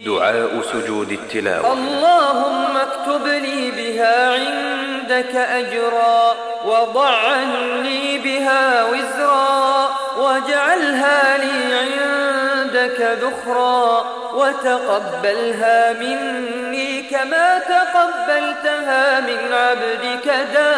دعاء سجود التلاوة. اللهم اكتب لي بها عندك أجرا وضع عني بها وزرا واجعلها لي عندك ذخرا وتقبلها مني كما تقبلتها من عبدك دارا